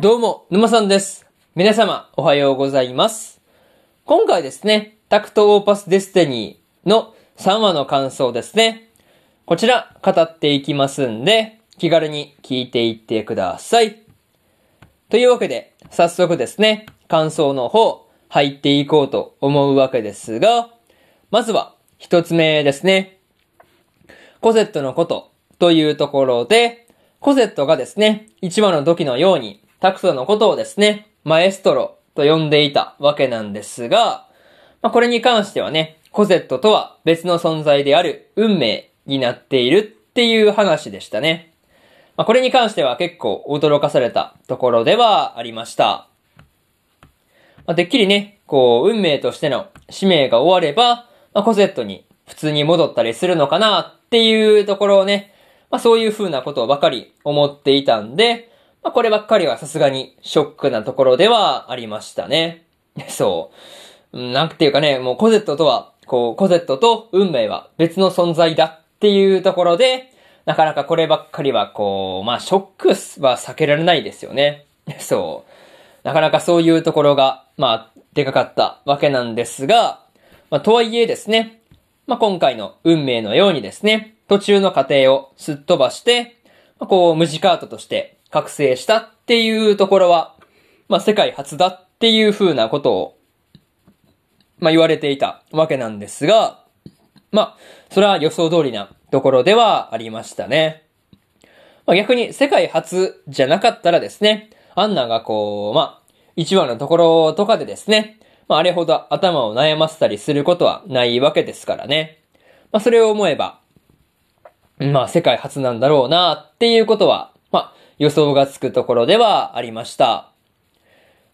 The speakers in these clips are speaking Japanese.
どうも、沼さんです。皆様、おはようございます。今回ですね、タクトオーパスデスティニーの3話の感想ですね。こちら、語っていきますんで、気軽に聞いていってください。というわけで、早速ですね、感想の方、入っていこうと思うわけですが、まずは、一つ目ですね。コゼットのことというところで、コゼットがですね、1話の時のように、タクトのことをですね、マエストロと呼んでいたわけなんですが、まあ、これに関してはね、コゼットとは別の存在である運命になっているっていう話でしたね。まあ、これに関しては結構驚かされたところではありました。まあ、てっきりね、こう、運命としての使命が終われば、まあ、コゼットに普通に戻ったりするのかなっていうところをね、まあ、そういう風なことばかり思っていたんで、まあ、こればっかりはさすがにショックなところではありましたね。そう。なんていうかね、もうコゼットとは、こう、コゼットと運命は別の存在だっていうところで、なかなかこればっかりはこう、まあショックは避けられないですよね。そう。なかなかそういうところが、まあ、でかかったわけなんですが、まあ、とはいえですね、まあ、今回の運命のようにですね、途中の過程をすっ飛ばして、まあ、こう、無事カートとして覚醒したっていうところは、まあ、世界初だっていう風なことを、まあ、言われていたわけなんですが、まあ、それは予想通りなところではありましたね。まあ、逆に世界初じゃなかったらですね、アンナがこう、まあ、一話のところとかでですね、まあ、あれほど頭を悩ませたりすることはないわけですからね。まあ、それを思えば、まあ、世界初なんだろうなっていうことは、まあ、予想がつくところではありました。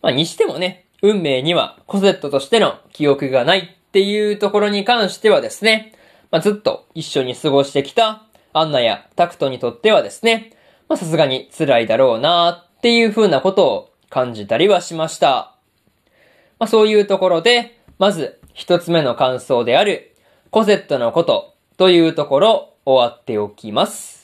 まあ、にしてもね、運命にはコゼットとしての記憶がないっていうところに関してはですね、まあ、ずっと一緒に過ごしてきたアンナやタクトにとってはですね、まあ、さすがに辛いだろうなっていう風なことを感じたりはしました。まあ、そういうところで、まず一つ目の感想であるコゼットのことというところ終わっておきます。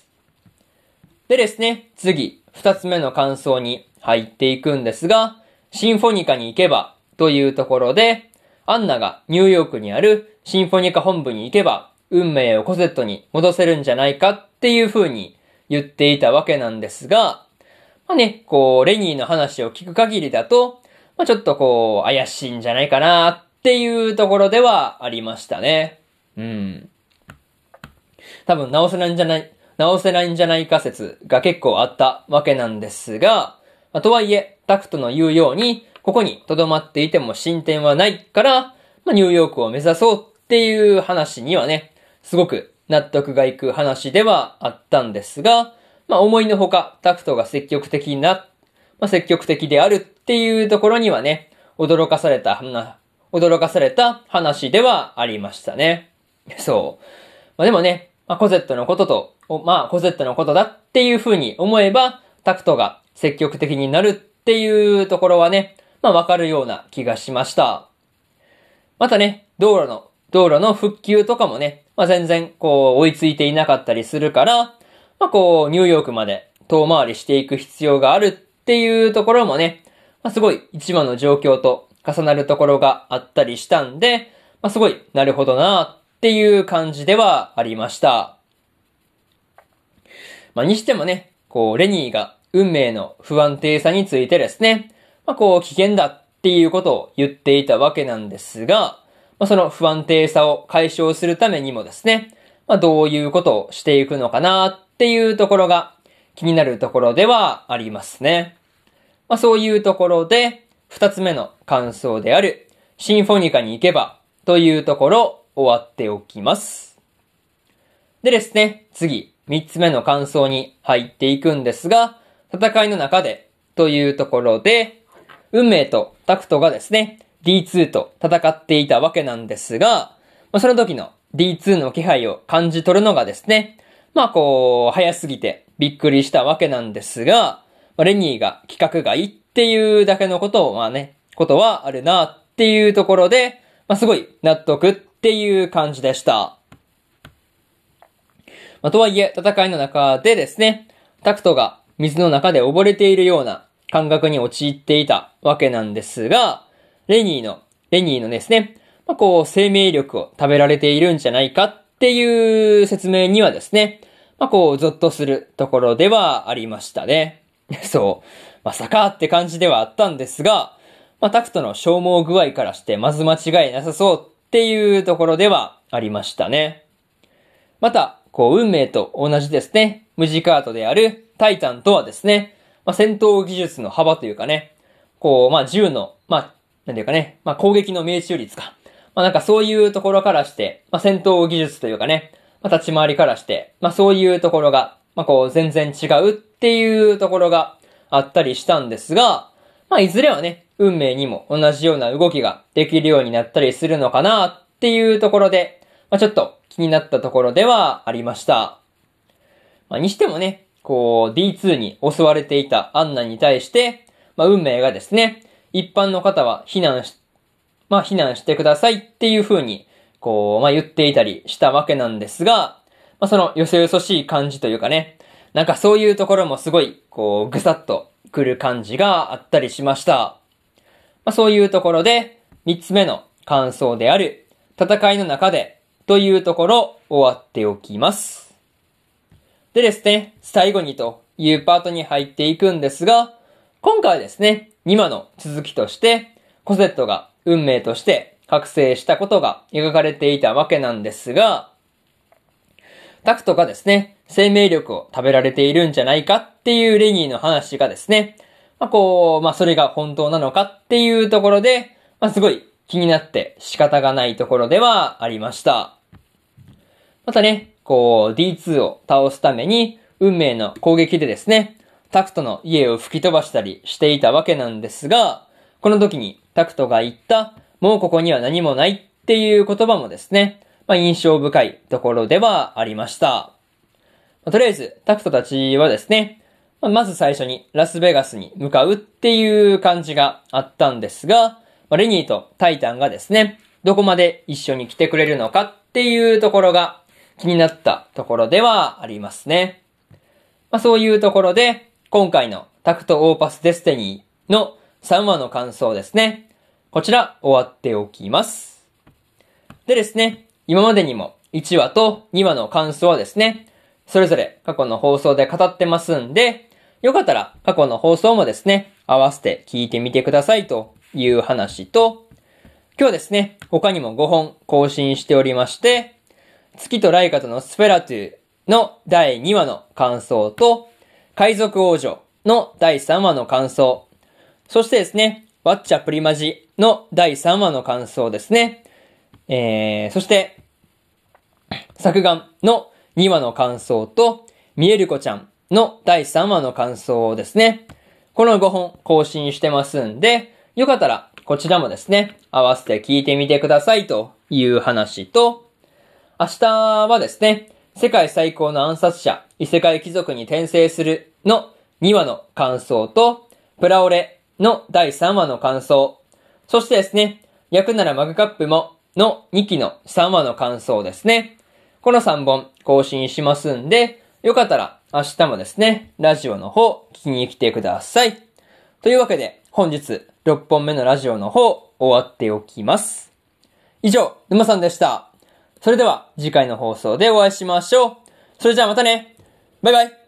でですね、次、二つ目の感想に入っていくんですが、シンフォニカに行けばというところで、アンナがニューヨークにあるシンフォニカ本部に行けば、運命をコゼットに戻せるんじゃないかっていう風に言っていたわけなんですが、まあね、こう、レニーの話を聞く限りだと、まあちょっとこう、怪しいんじゃないかなっていうところではありましたね。うん。多分直せないんじゃない、直せないんじゃないか説が結構あったわけなんですが、まあ、とはいえ、タクトの言うように、ここに留まっていても進展はないから、まあ、ニューヨークを目指そうっていう話にはね、すごく納得がいく話ではあったんですが、まあ、思いのほか、タクトが積極的な、まあ、積極的であるっていうところにはね、驚かされた、驚かされた話ではありましたね。そう。まあ、でもね、まあ、コゼットのことと、まあ、コゼットのことだっていう風に思えば、タクトが積極的になるっていうところはね、まあ、わかるような気がしました。またね、道路の、道路の復旧とかもね、まあ、全然、こう、追いついていなかったりするから、まあ、こう、ニューヨークまで遠回りしていく必要があるっていうところもね、まあ、すごい一番の状況と重なるところがあったりしたんで、まあ、すごい、なるほどなっていう感じではありました。まあ、にしてもね、こう、レニーが運命の不安定さについてですね、まあ、こう、危険だっていうことを言っていたわけなんですが、まあ、その不安定さを解消するためにもですね、まあ、どういうことをしていくのかなっていうところが気になるところではありますね。まあ、そういうところで、二つ目の感想である、シンフォニカに行けばというところ終わっておきます。でですね、次、三つ目の感想に入っていくんですが、戦いの中でというところで、運命とタクトがですね、D2 と戦っていたわけなんですが、まあ、その時の D2 の気配を感じ取るのがですね、まあこう、早すぎてびっくりしたわけなんですが、まあレニーが企画外っていうだけのことを、まあね、ことはあるなっていうところで、まあすごい納得っっていう感じでした。まあとはいえ、戦いの中でですね、タクトが水の中で溺れているような感覚に陥っていたわけなんですが、レニーの、レニーのですね、まあ、こう、生命力を食べられているんじゃないかっていう説明にはですね、まあ、こう、ゾッとするところではありましたね。そう。まさかって感じではあったんですが、まあ、タクトの消耗具合からしてまず間違いなさそうっていうところではありましたね。また、こう、運命と同じですね、無ジカートであるタイタンとはですね、まあ、戦闘技術の幅というかね、こう、まあ、銃の、まあ、なんていうかね、まあ、攻撃の命中率か。まあ、なんかそういうところからして、まあ、戦闘技術というかね、まあ、立ち回りからして、まあ、そういうところが、まあ、こう、全然違うっていうところがあったりしたんですが、まあ、いずれはね、運命にも同じような動きができるようになったりするのかなっていうところで、まあ、ちょっと気になったところではありました。まあ、にしてもね、こう、D2 に襲われていたアンナに対して、まあ、運命がですね、一般の方は避難し、まあ、避難してくださいっていう風に、こう、まあ、言っていたりしたわけなんですが、まあ、そのよそよそしい感じというかね、なんかそういうところもすごい、こう、ぐさっとくる感じがあったりしました。まあ、そういうところで、三つ目の感想である、戦いの中で、というところ、終わっておきます。でですね、最後にというパートに入っていくんですが、今回はですね、2話の続きとして、コセットが運命として覚醒したことが描かれていたわけなんですが、タクトがですね、生命力を食べられているんじゃないかっていうレニーの話がですね、まあ、こう、まあ、それが本当なのかっていうところで、まあ、すごい気になって仕方がないところではありました。またね、こう、D2 を倒すために、運命の攻撃でですね、タクトの家を吹き飛ばしたりしていたわけなんですが、この時にタクトが言った、もうここには何もないっていう言葉もですね、まあ、印象深いところではありました。まあ、とりあえず、タクトたちはですね、ま、ず最初にラスベガスに向かうっていう感じがあったんですが、レニーとタイタンがですね、どこまで一緒に来てくれるのかっていうところが気になったところではありますね。まあ、そういうところで、今回のタクトオーパスデステニーの3話の感想ですね。こちら終わっておきます。でですね、今までにも1話と2話の感想はですね、それぞれ過去の放送で語ってますんで、よかったら過去の放送もですね、合わせて聞いてみてくださいという話と、今日ですね、他にも5本更新しておりまして、月とライカとのスフェラトゥの第2話の感想と、海賊王女の第3話の感想、そしてですね、ワッチャプリマジの第3話の感想ですね。えー、そして、作眼の2話の感想と、ミエルコちゃんの第3話の感想ですね。この5本更新してますんで、よかったらこちらもですね、合わせて聞いてみてくださいという話と、明日はですね、世界最高の暗殺者、異世界貴族に転生するの2話の感想と、プラオレの第3話の感想、そしてですね、焼くならマグカップもの2期の3話の感想ですね。この3本更新しますんで、よかったら明日もですね、ラジオの方聞きに来てください。というわけで、本日6本目のラジオの方終わっておきます。以上、沼さんでした。それでは次回の放送でお会いしましょう。それじゃあまたね。バイバイ。